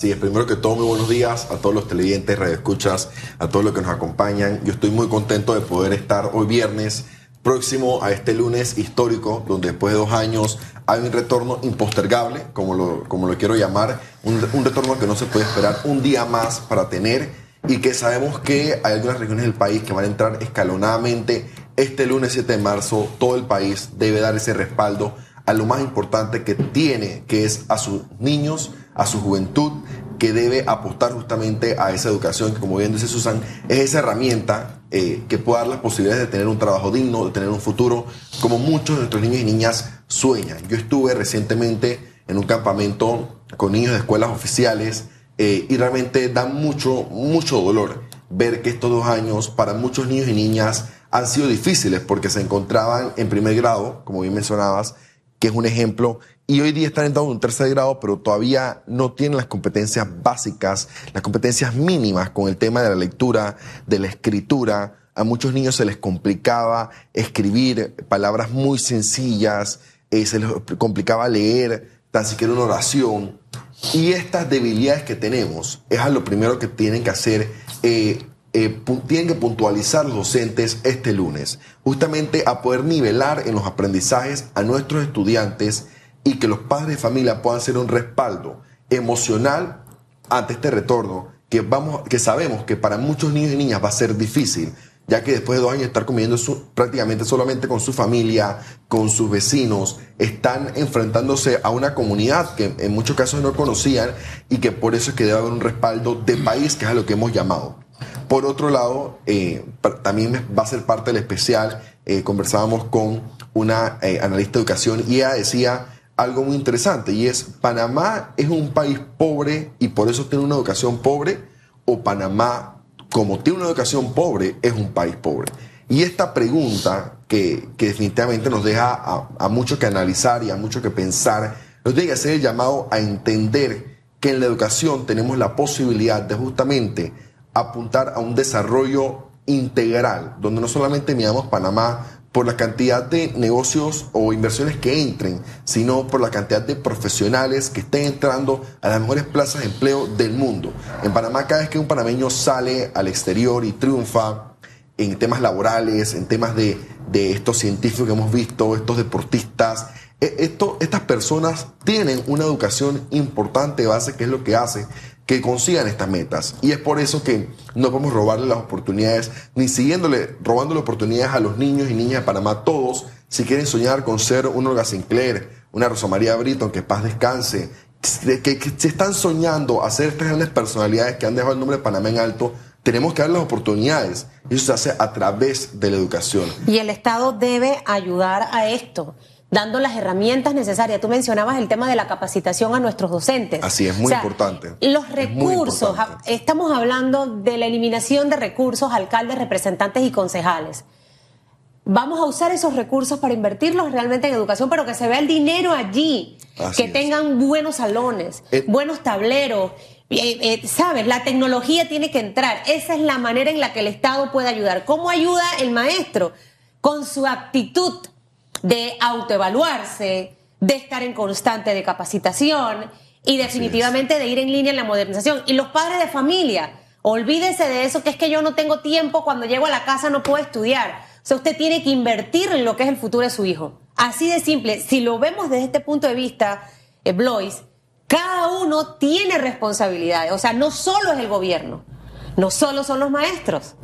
Sí, primero que todo, muy buenos días a todos los televidentes, radioescuchas, a todos los que nos acompañan. Yo estoy muy contento de poder estar hoy viernes, próximo a este lunes histórico, donde después de dos años hay un retorno impostergable, como lo, como lo quiero llamar, un, un retorno que no se puede esperar un día más para tener y que sabemos que hay algunas regiones del país que van a entrar escalonadamente. Este lunes 7 de marzo, todo el país debe dar ese respaldo a lo más importante que tiene, que es a sus niños, a su juventud, que debe apostar justamente a esa educación, que como bien dice Susan, es esa herramienta eh, que puede dar las posibilidades de tener un trabajo digno, de tener un futuro, como muchos de nuestros niños y niñas sueñan. Yo estuve recientemente en un campamento con niños de escuelas oficiales eh, y realmente da mucho, mucho dolor ver que estos dos años para muchos niños y niñas han sido difíciles porque se encontraban en primer grado, como bien mencionabas, que es un ejemplo, y hoy día están entrando en un tercer grado, pero todavía no tienen las competencias básicas, las competencias mínimas con el tema de la lectura, de la escritura. A muchos niños se les complicaba escribir palabras muy sencillas, eh, se les complicaba leer tan siquiera una oración. Y estas debilidades que tenemos es a lo primero que tienen que hacer eh, eh, tienen que puntualizar los docentes este lunes, justamente a poder nivelar en los aprendizajes a nuestros estudiantes y que los padres de familia puedan ser un respaldo emocional ante este retorno que, vamos, que sabemos que para muchos niños y niñas va a ser difícil, ya que después de dos años estar comiendo prácticamente solamente con su familia, con sus vecinos, están enfrentándose a una comunidad que en muchos casos no conocían y que por eso es que debe haber un respaldo de país, que es a lo que hemos llamado. Por otro lado, eh, también va a ser parte del especial, eh, conversábamos con una eh, analista de educación y ella decía algo muy interesante y es, Panamá es un país pobre y por eso tiene una educación pobre o Panamá, como tiene una educación pobre, es un país pobre. Y esta pregunta que, definitivamente nos deja a, a, mucho que analizar y a mucho que pensar, nos tiene que hacer el llamado a entender que en la educación tenemos la posibilidad de justamente apuntar a un desarrollo integral, donde no solamente miramos Panamá por la cantidad de negocios o inversiones que entren, sino por la cantidad de profesionales que estén entrando a las mejores plazas de empleo del mundo. En Panamá, cada vez que un panameño sale al exterior y triunfa en temas laborales, en temas de, de estos científicos que hemos visto, estos deportistas, e, estas personas tienen una educación importante base, que es lo que hace que consigan estas metas. Y es por eso que no podemos robarle las oportunidades, ni siguiéndole, robándole oportunidades a los niños y niñas de Panamá, todos, si quieren soñar con ser un Olga Sinclair, una Rosa María Brito, que paz descanse, que, se están soñando a ser estas grandes personalidades que han dejado el nombre de Panamá en alto, tenemos que dar las oportunidades. Y eso se hace a través de la educación. Y el Estado debe ayudar a esto dando las herramientas necesarias. Tú mencionabas el tema de la capacitación a nuestros docentes. Así es, muy importante. Los recursos, estamos hablando de la eliminación de recursos, alcaldes, representantes y concejales. Vamos a usar esos recursos para invertirlos realmente en educación, pero que se vea el dinero allí, que tengan buenos salones, eh, buenos tableros. Eh, eh, ¿Sabes? La tecnología tiene que entrar. Esa es la manera en la que el Estado puede ayudar. ¿Cómo ayuda el maestro? Con su actitud de autoevaluarse, de estar en constante de capacitación y definitivamente de ir en línea en la modernización. Y los padres de familia, olvídese de eso, que es que yo no tengo tiempo, cuando llego a la casa no puedo estudiar. O sea, usted tiene que invertir en lo que es el futuro de su hijo. Así de simple. Si lo vemos desde este punto de vista, eh, Blois, cada uno tiene responsabilidades. O sea, no solo es el gobierno, no solo son los maestros.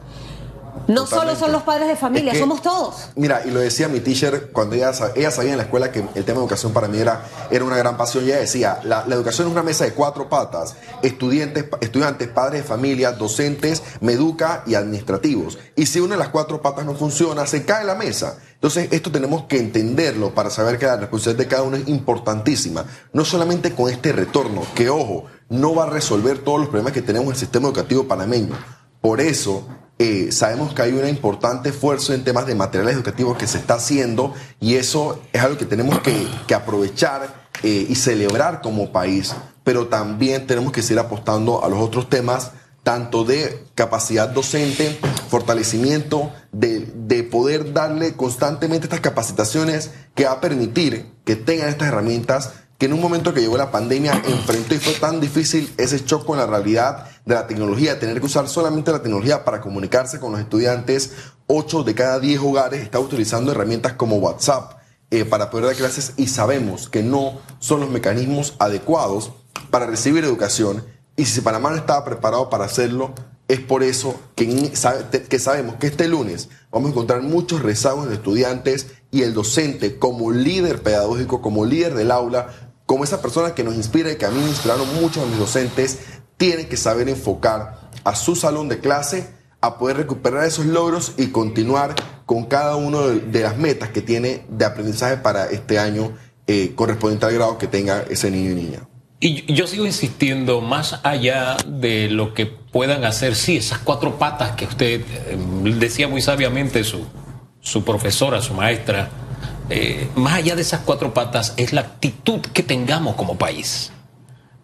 No solo son los padres de familia, somos todos. Mira, y lo decía mi teacher cuando ella, ella sabía en la escuela que el tema de educación para mí era, era una gran pasión. Ella decía, la, educación es una mesa de cuatro patas. Estudiantes, estudiantes, padres de familia, docentes, meduca y administrativos. Y si una de las cuatro patas no funciona, se cae la mesa. Entonces, esto tenemos que entenderlo para saber que la responsabilidad de cada uno es importantísima. No solamente con este retorno, que ojo, no va a resolver todos los problemas que tenemos en el sistema educativo panameño. Por eso eh, sabemos que hay un importante esfuerzo en temas de materiales educativos que se está haciendo y eso es algo que tenemos que, aprovechar eh, y celebrar como país, pero también tenemos que seguir apostando a los otros temas, tanto de capacidad docente, fortalecimiento, de, de poder darle constantemente estas capacitaciones que va a permitir que tengan estas herramientas que en un momento que llegó la pandemia enfrentó y fue tan difícil ese choque con la realidad de la tecnología, tener que usar solamente la tecnología para comunicarse con los estudiantes. Ocho de cada diez hogares están utilizando herramientas como WhatsApp eh, para poder dar clases y sabemos que no son los mecanismos adecuados para recibir educación. Y si Panamá no estaba preparado para hacerlo, es por eso que, que sabemos que este lunes vamos a encontrar muchos rezagos de estudiantes y el docente como líder pedagógico, como líder del aula, como esa persona que nos inspira y que a mí me inspiraron muchos de mis docentes, tiene que saber enfocar a su salón de clase a poder recuperar esos logros y continuar con cada una de, las metas que tiene de aprendizaje para este año eh, correspondiente al grado que tenga ese niño y niña. Y yo sigo insistiendo, más allá de lo que puedan hacer, sí, esas cuatro patas que usted eh, decía muy sabiamente su, su profesora, su maestra, eh, más allá de esas cuatro patas es la actitud que tengamos como país.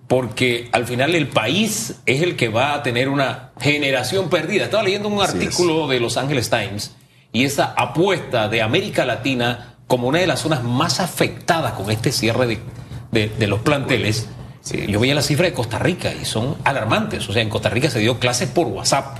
Porque al final el país es el que va a tener una generación perdida. Estaba leyendo un artículo de Los Angeles Times y esa apuesta de América Latina como una de las zonas más afectadas con este cierre de, de los planteles yo veía la cifra de Costa Rica y son alarmantes. O sea, en Costa Rica se dio clases por WhatsApp,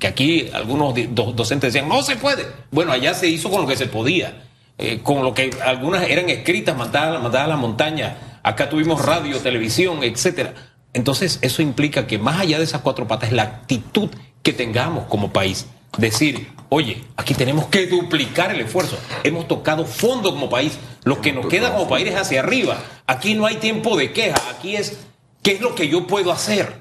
que aquí algunos docentes decían, no se puede. Bueno, allá se hizo con lo que se podía, eh, con lo que algunas eran escritas, mandadas, mandadas a la montaña. Acá tuvimos radio, televisión, etcétera. Entonces, eso implica que más allá de esas cuatro patas, la actitud que tengamos como país. Decir, oye, aquí tenemos que duplicar el esfuerzo. Hemos tocado fondo como país. Lo que nos queda como país es hacia arriba. Aquí no hay tiempo de queja. Aquí es, ¿qué es lo que yo puedo hacer?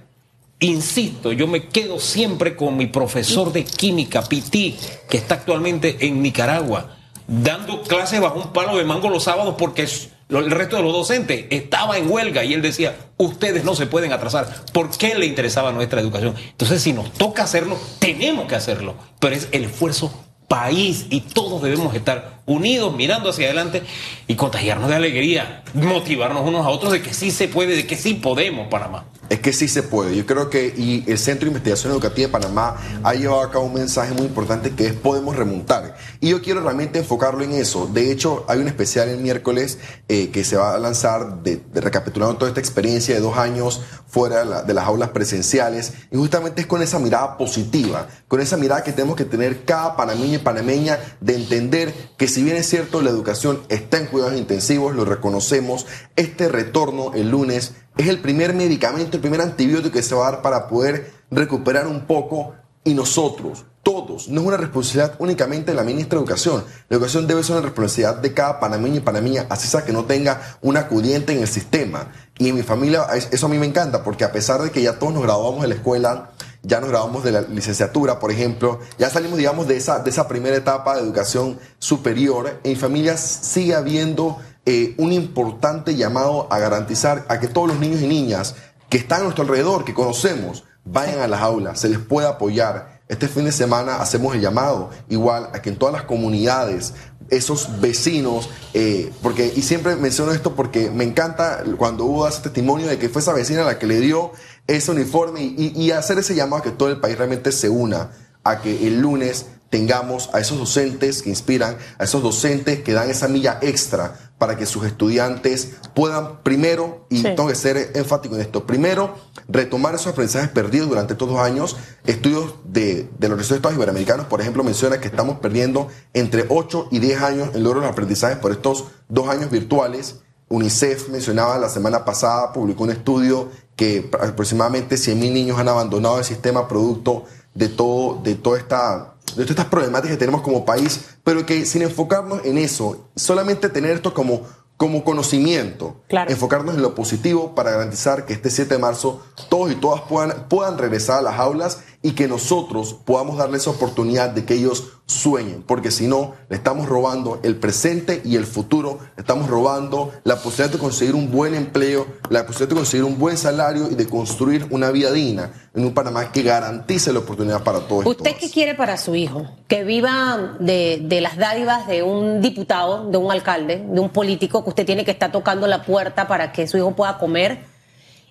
Insisto, yo me quedo siempre con mi profesor de química, Piti, que está actualmente en Nicaragua, dando clases bajo un palo de mango los sábados porque el resto de los docentes estaba en huelga y él decía, ustedes no se pueden atrasar. ¿Por qué le interesaba nuestra educación? Entonces, si nos toca hacerlo, tenemos que hacerlo. Pero es el esfuerzo país y todos debemos estar unidos, mirando hacia adelante y contagiarnos de alegría, motivarnos unos a otros de que sí se puede, de que sí podemos, Panamá. Es que sí se puede. Yo creo que y el Centro de Investigación Educativa de Panamá ha llevado a cabo un mensaje muy importante que es podemos remontar. Y yo quiero realmente enfocarlo en eso. De hecho, hay un especial el miércoles eh, que se va a lanzar de, recapitulando toda esta experiencia de dos años fuera de, las aulas presenciales. Y justamente es con esa mirada positiva, con esa mirada que tenemos que tener cada panameño y panameña de entender que si bien es cierto la educación está en cuidados intensivos, lo reconocemos, este retorno el lunes es el primer medicamento, el primer antibiótico que se va a dar para poder recuperar un poco y nosotros, todos, no es una responsabilidad únicamente de la ministra de Educación. La educación debe ser una responsabilidad de cada panameño y panameña, así sea que no tenga un acudiente en el sistema. Y en mi familia, eso a mí me encanta, porque a pesar de que ya todos nos graduamos de la escuela, ya nos graduamos de la licenciatura, por ejemplo, ya salimos, digamos, de esa, de esa primera etapa de educación superior, en mi familia sigue habiendo eh, un importante llamado a garantizar a que todos los niños y niñas que están a nuestro alrededor, que conocemos, vayan a las aulas, se les pueda apoyar. Este fin de semana hacemos el llamado igual a que en todas las comunidades, esos vecinos, eh, porque, y siempre menciono esto porque me encanta cuando hubo ese testimonio de que fue esa vecina la que le dio ese uniforme y, y hacer ese llamado a que todo el país realmente se una a que el lunes tengamos a esos docentes que inspiran, a esos docentes que dan esa milla extra para que sus estudiantes puedan primero, y tengo que ser enfático en esto, primero retomar esos aprendizajes perdidos durante estos dos años. Estudios de, de los Estados iberoamericanos, por ejemplo, mencionan que estamos perdiendo entre 8 y 10 años en logro de aprendizajes por estos dos años virtuales. UNICEF mencionaba la semana pasada, publicó un estudio que aproximadamente 100.000 niños han abandonado el sistema producto de, todo, de toda esta de todas estas problemáticas que tenemos como país, pero que sin enfocarnos en eso, solamente tener esto como, como conocimiento, enfocarnos en lo positivo para garantizar que este 7 de marzo todos y todas puedan, puedan regresar a las aulas y que nosotros podamos darles oportunidad de que ellos sueñen, porque si no, le estamos robando el presente y el futuro, le estamos robando la posibilidad de conseguir un buen empleo, la posibilidad de conseguir un buen salario y de construir una vida digna en un Panamá que garantice la oportunidad para todos. ¿Usted qué quiere para su hijo? Que viva de, de las dádivas de un diputado, de un alcalde, de un político que usted tiene que estar tocando la puerta para que su hijo pueda comer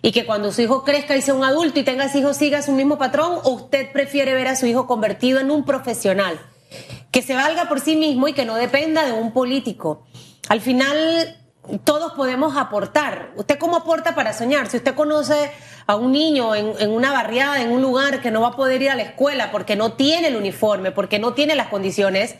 y que cuando su hijo crezca y sea un adulto y tenga ese hijo siga su mismo patrón o usted prefiere ver a su hijo convertido en un profesional que se valga por sí mismo y que no dependa de un político. Al final todos podemos aportar. ¿Usted cómo aporta para soñar? Si usted conoce a un niño en, una barriada, en un lugar que no va a poder ir a la escuela porque no tiene el uniforme, porque no tiene las condiciones,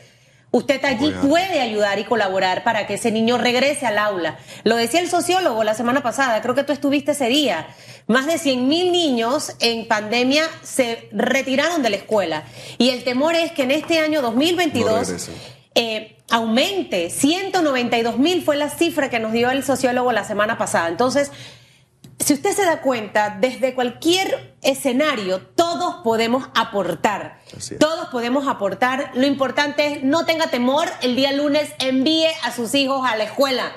usted allí puede ayudar y colaborar para que ese niño regrese al aula. Lo decía el sociólogo la semana pasada, creo que tú estuviste ese día. Más de 100 mil niños en pandemia se retiraron de la escuela. Y el temor es que en este año 2022 eh, aumente. 192 mil fue la cifra que nos dio el sociólogo la semana pasada. Entonces, si usted se da cuenta, desde cualquier escenario, todos podemos aportar. Todos podemos aportar. Lo importante es no tenga temor. El día lunes envíe a sus hijos a la escuela.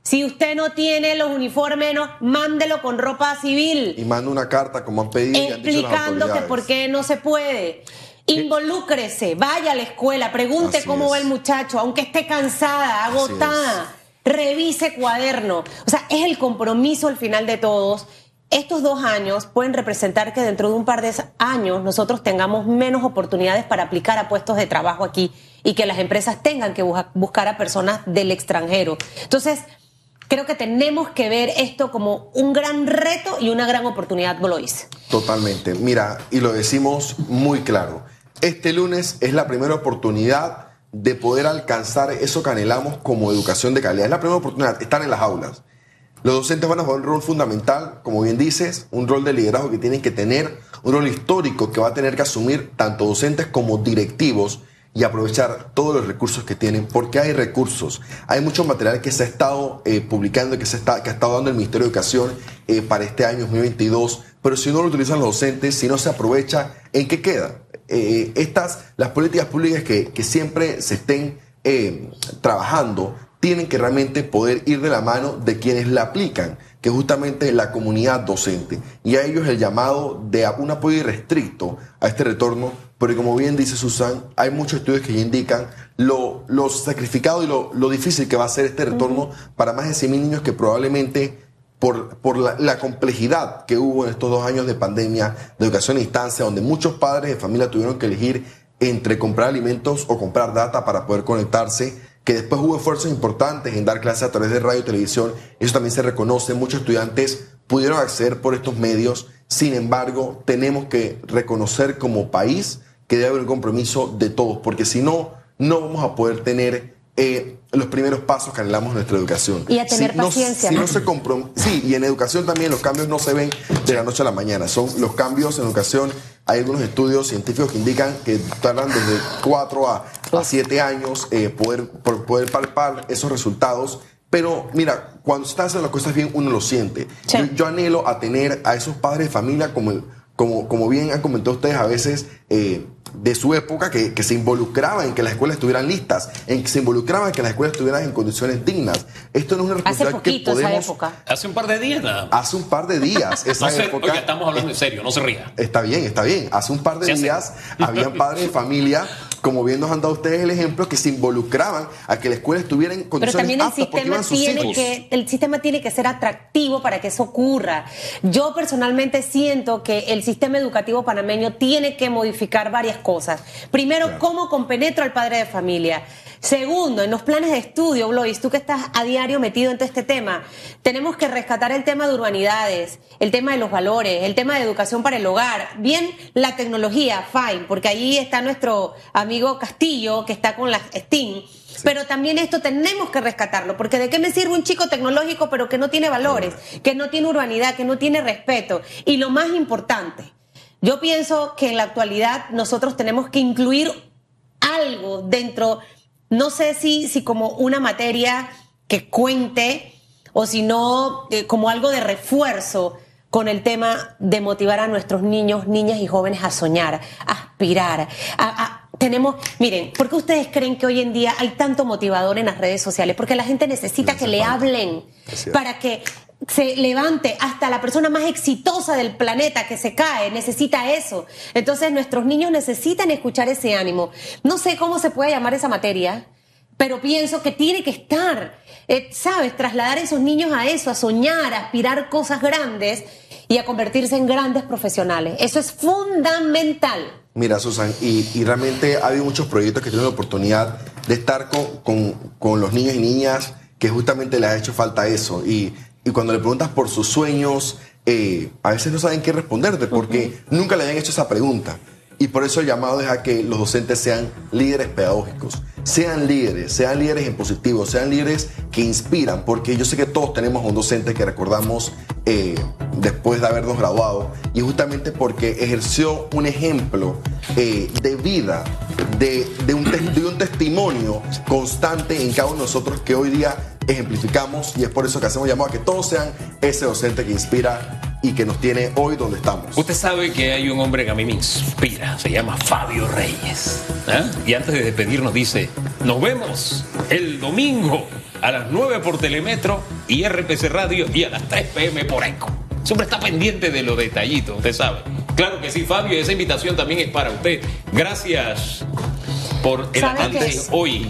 Si usted no tiene los uniformes, no, mándelo con ropa civil. Y manda una carta, como han pedido. Explicando que por qué no se puede. Involúcrese, vaya a la escuela, pregunte cómo va el muchacho, aunque esté cansada, agotada, revise cuaderno. O sea, es el compromiso al final de todos. Estos dos años pueden representar que dentro de un par de años nosotros tengamos menos oportunidades para aplicar a puestos de trabajo aquí y que las empresas tengan que buscar a personas del extranjero. Entonces, creo que tenemos que ver esto como un gran reto y una gran oportunidad, Blois. Totalmente. Mira, y lo decimos muy claro este lunes es la primera oportunidad de poder alcanzar eso que anhelamos como educación de calidad. Es la primera oportunidad, estar en las aulas. Los docentes van a jugar un rol fundamental, como bien dices, un rol de liderazgo que tienen que tener, un rol histórico que va a tener que asumir tanto docentes como directivos y aprovechar todos los recursos que tienen, porque hay recursos. Hay mucho material que se ha estado eh, publicando que, se está, que ha estado dando el Ministerio de Educación eh, para este año 2022, pero si no lo utilizan los docentes, si no se aprovecha, ¿en qué queda? Eh, estas, las políticas públicas que, siempre se estén eh, trabajando, tienen que realmente poder ir de la mano de quienes la aplican, que es justamente la comunidad docente. Y a ellos el llamado de un apoyo irrestricto a este retorno, porque como bien dice Susan, hay muchos estudios que ya indican lo, sacrificado y lo, difícil que va a ser este retorno para más de 100.000 niños que probablemente por, por la, complejidad que hubo en estos dos años de pandemia, de educación a distancia, donde muchos padres de familia tuvieron que elegir entre comprar alimentos o comprar data para poder conectarse, que después hubo esfuerzos importantes en dar clases a través de radio y televisión, eso también se reconoce, muchos estudiantes pudieron acceder por estos medios, sin embargo, tenemos que reconocer como país que debe haber un compromiso de todos, porque si no, no vamos a poder tener eh, los primeros pasos que anhelamos en nuestra educación. Y a tener paciencia. No, se sí, y en educación también los cambios no se ven de la noche a la mañana. Son los cambios en educación. Hay algunos estudios científicos que indican que tardan desde 4 a, a 7 años eh, poder, poder palpar esos resultados. Pero mira, cuando se están haciendo las cosas bien, uno lo siente. Yo, anhelo a tener a esos padres de familia, como, como, como bien han comentado ustedes, a veces eh, de su época que, se involucraba en que las escuelas estuvieran listas, en que se involucraba en que las escuelas estuvieran en condiciones dignas. Esto no es una responsabilidad que podemos... Esa época. Hace un par de días nada Hace un par de días. Esa época... estamos hablando en serio, no se ría. Está bien, está bien. Hace un par de días habían padres de familia como bien nos han dado ustedes el ejemplo, que se involucraban a que la escuela estuviera en condiciones Pero también el sistema tiene que el sistema tiene que ser atractivo para que eso ocurra. Yo personalmente siento que el sistema educativo panameño tiene que modificar varias cosas. Primero, cómo compenetro al padre de familia. Segundo, en los planes de estudio, Blois, tú que estás a diario metido en todo este tema, tenemos que rescatar el tema de urbanidades, el tema de los valores, el tema de educación para el hogar, bien la tecnología, fine, porque ahí está nuestro amigo Castillo que está con la STEAM. Pero también esto tenemos que rescatarlo, porque ¿de qué me sirve un chico tecnológico pero que no tiene valores, que no tiene urbanidad, que no tiene respeto? Y lo más importante, yo pienso que en la actualidad nosotros tenemos que incluir algo dentro no sé si, si como una materia que cuente o si no eh, como algo de refuerzo con el tema de motivar a nuestros niños, niñas y jóvenes a soñar, a aspirar, tenemos, miren, ¿por qué ustedes creen que hoy en día hay tanto motivador en las redes sociales? Porque la gente necesita que le hablen para que se levante hasta la persona más exitosa del planeta que se cae, necesita eso. Entonces nuestros niños necesitan escuchar ese ánimo. No sé cómo se puede llamar esa materia, pero pienso que tiene que estar, eh, ¿sabes? Trasladar a esos niños a eso, a soñar, a aspirar cosas grandes y a convertirse en grandes profesionales. Eso es fundamental. Mira, Susan, y, realmente ha habido muchos proyectos que tienen la oportunidad de estar con, con, los niños y niñas que justamente le ha hecho falta eso. Y, y cuando le preguntas por sus sueños, eh, a veces no saben qué responderte porque nunca le habían hecho esa pregunta. Y por eso el llamado es a que los docentes sean líderes pedagógicos, sean líderes, sean líderes en positivo, sean líderes que inspiran, porque yo sé que todos tenemos un docente que recordamos eh, después de habernos graduado, y justamente porque ejerció un ejemplo eh, de vida, de, un de un testimonio constante en cada uno de nosotros que hoy día ejemplificamos, y es por eso que hacemos llamado a que todos sean ese docente que inspira y que nos tiene hoy donde estamos. Usted sabe que hay un hombre que a mí me inspira, se llama Fabio Reyes. ¿eh? Y antes de despedirnos dice, nos vemos el domingo a las 9 por Telemetro y RPC Radio y a las 3 pm por ECO. Siempre está pendiente de los detallitos, usted sabe. Claro que sí, Fabio, esa invitación también es para usted. Gracias por el análisis hoy.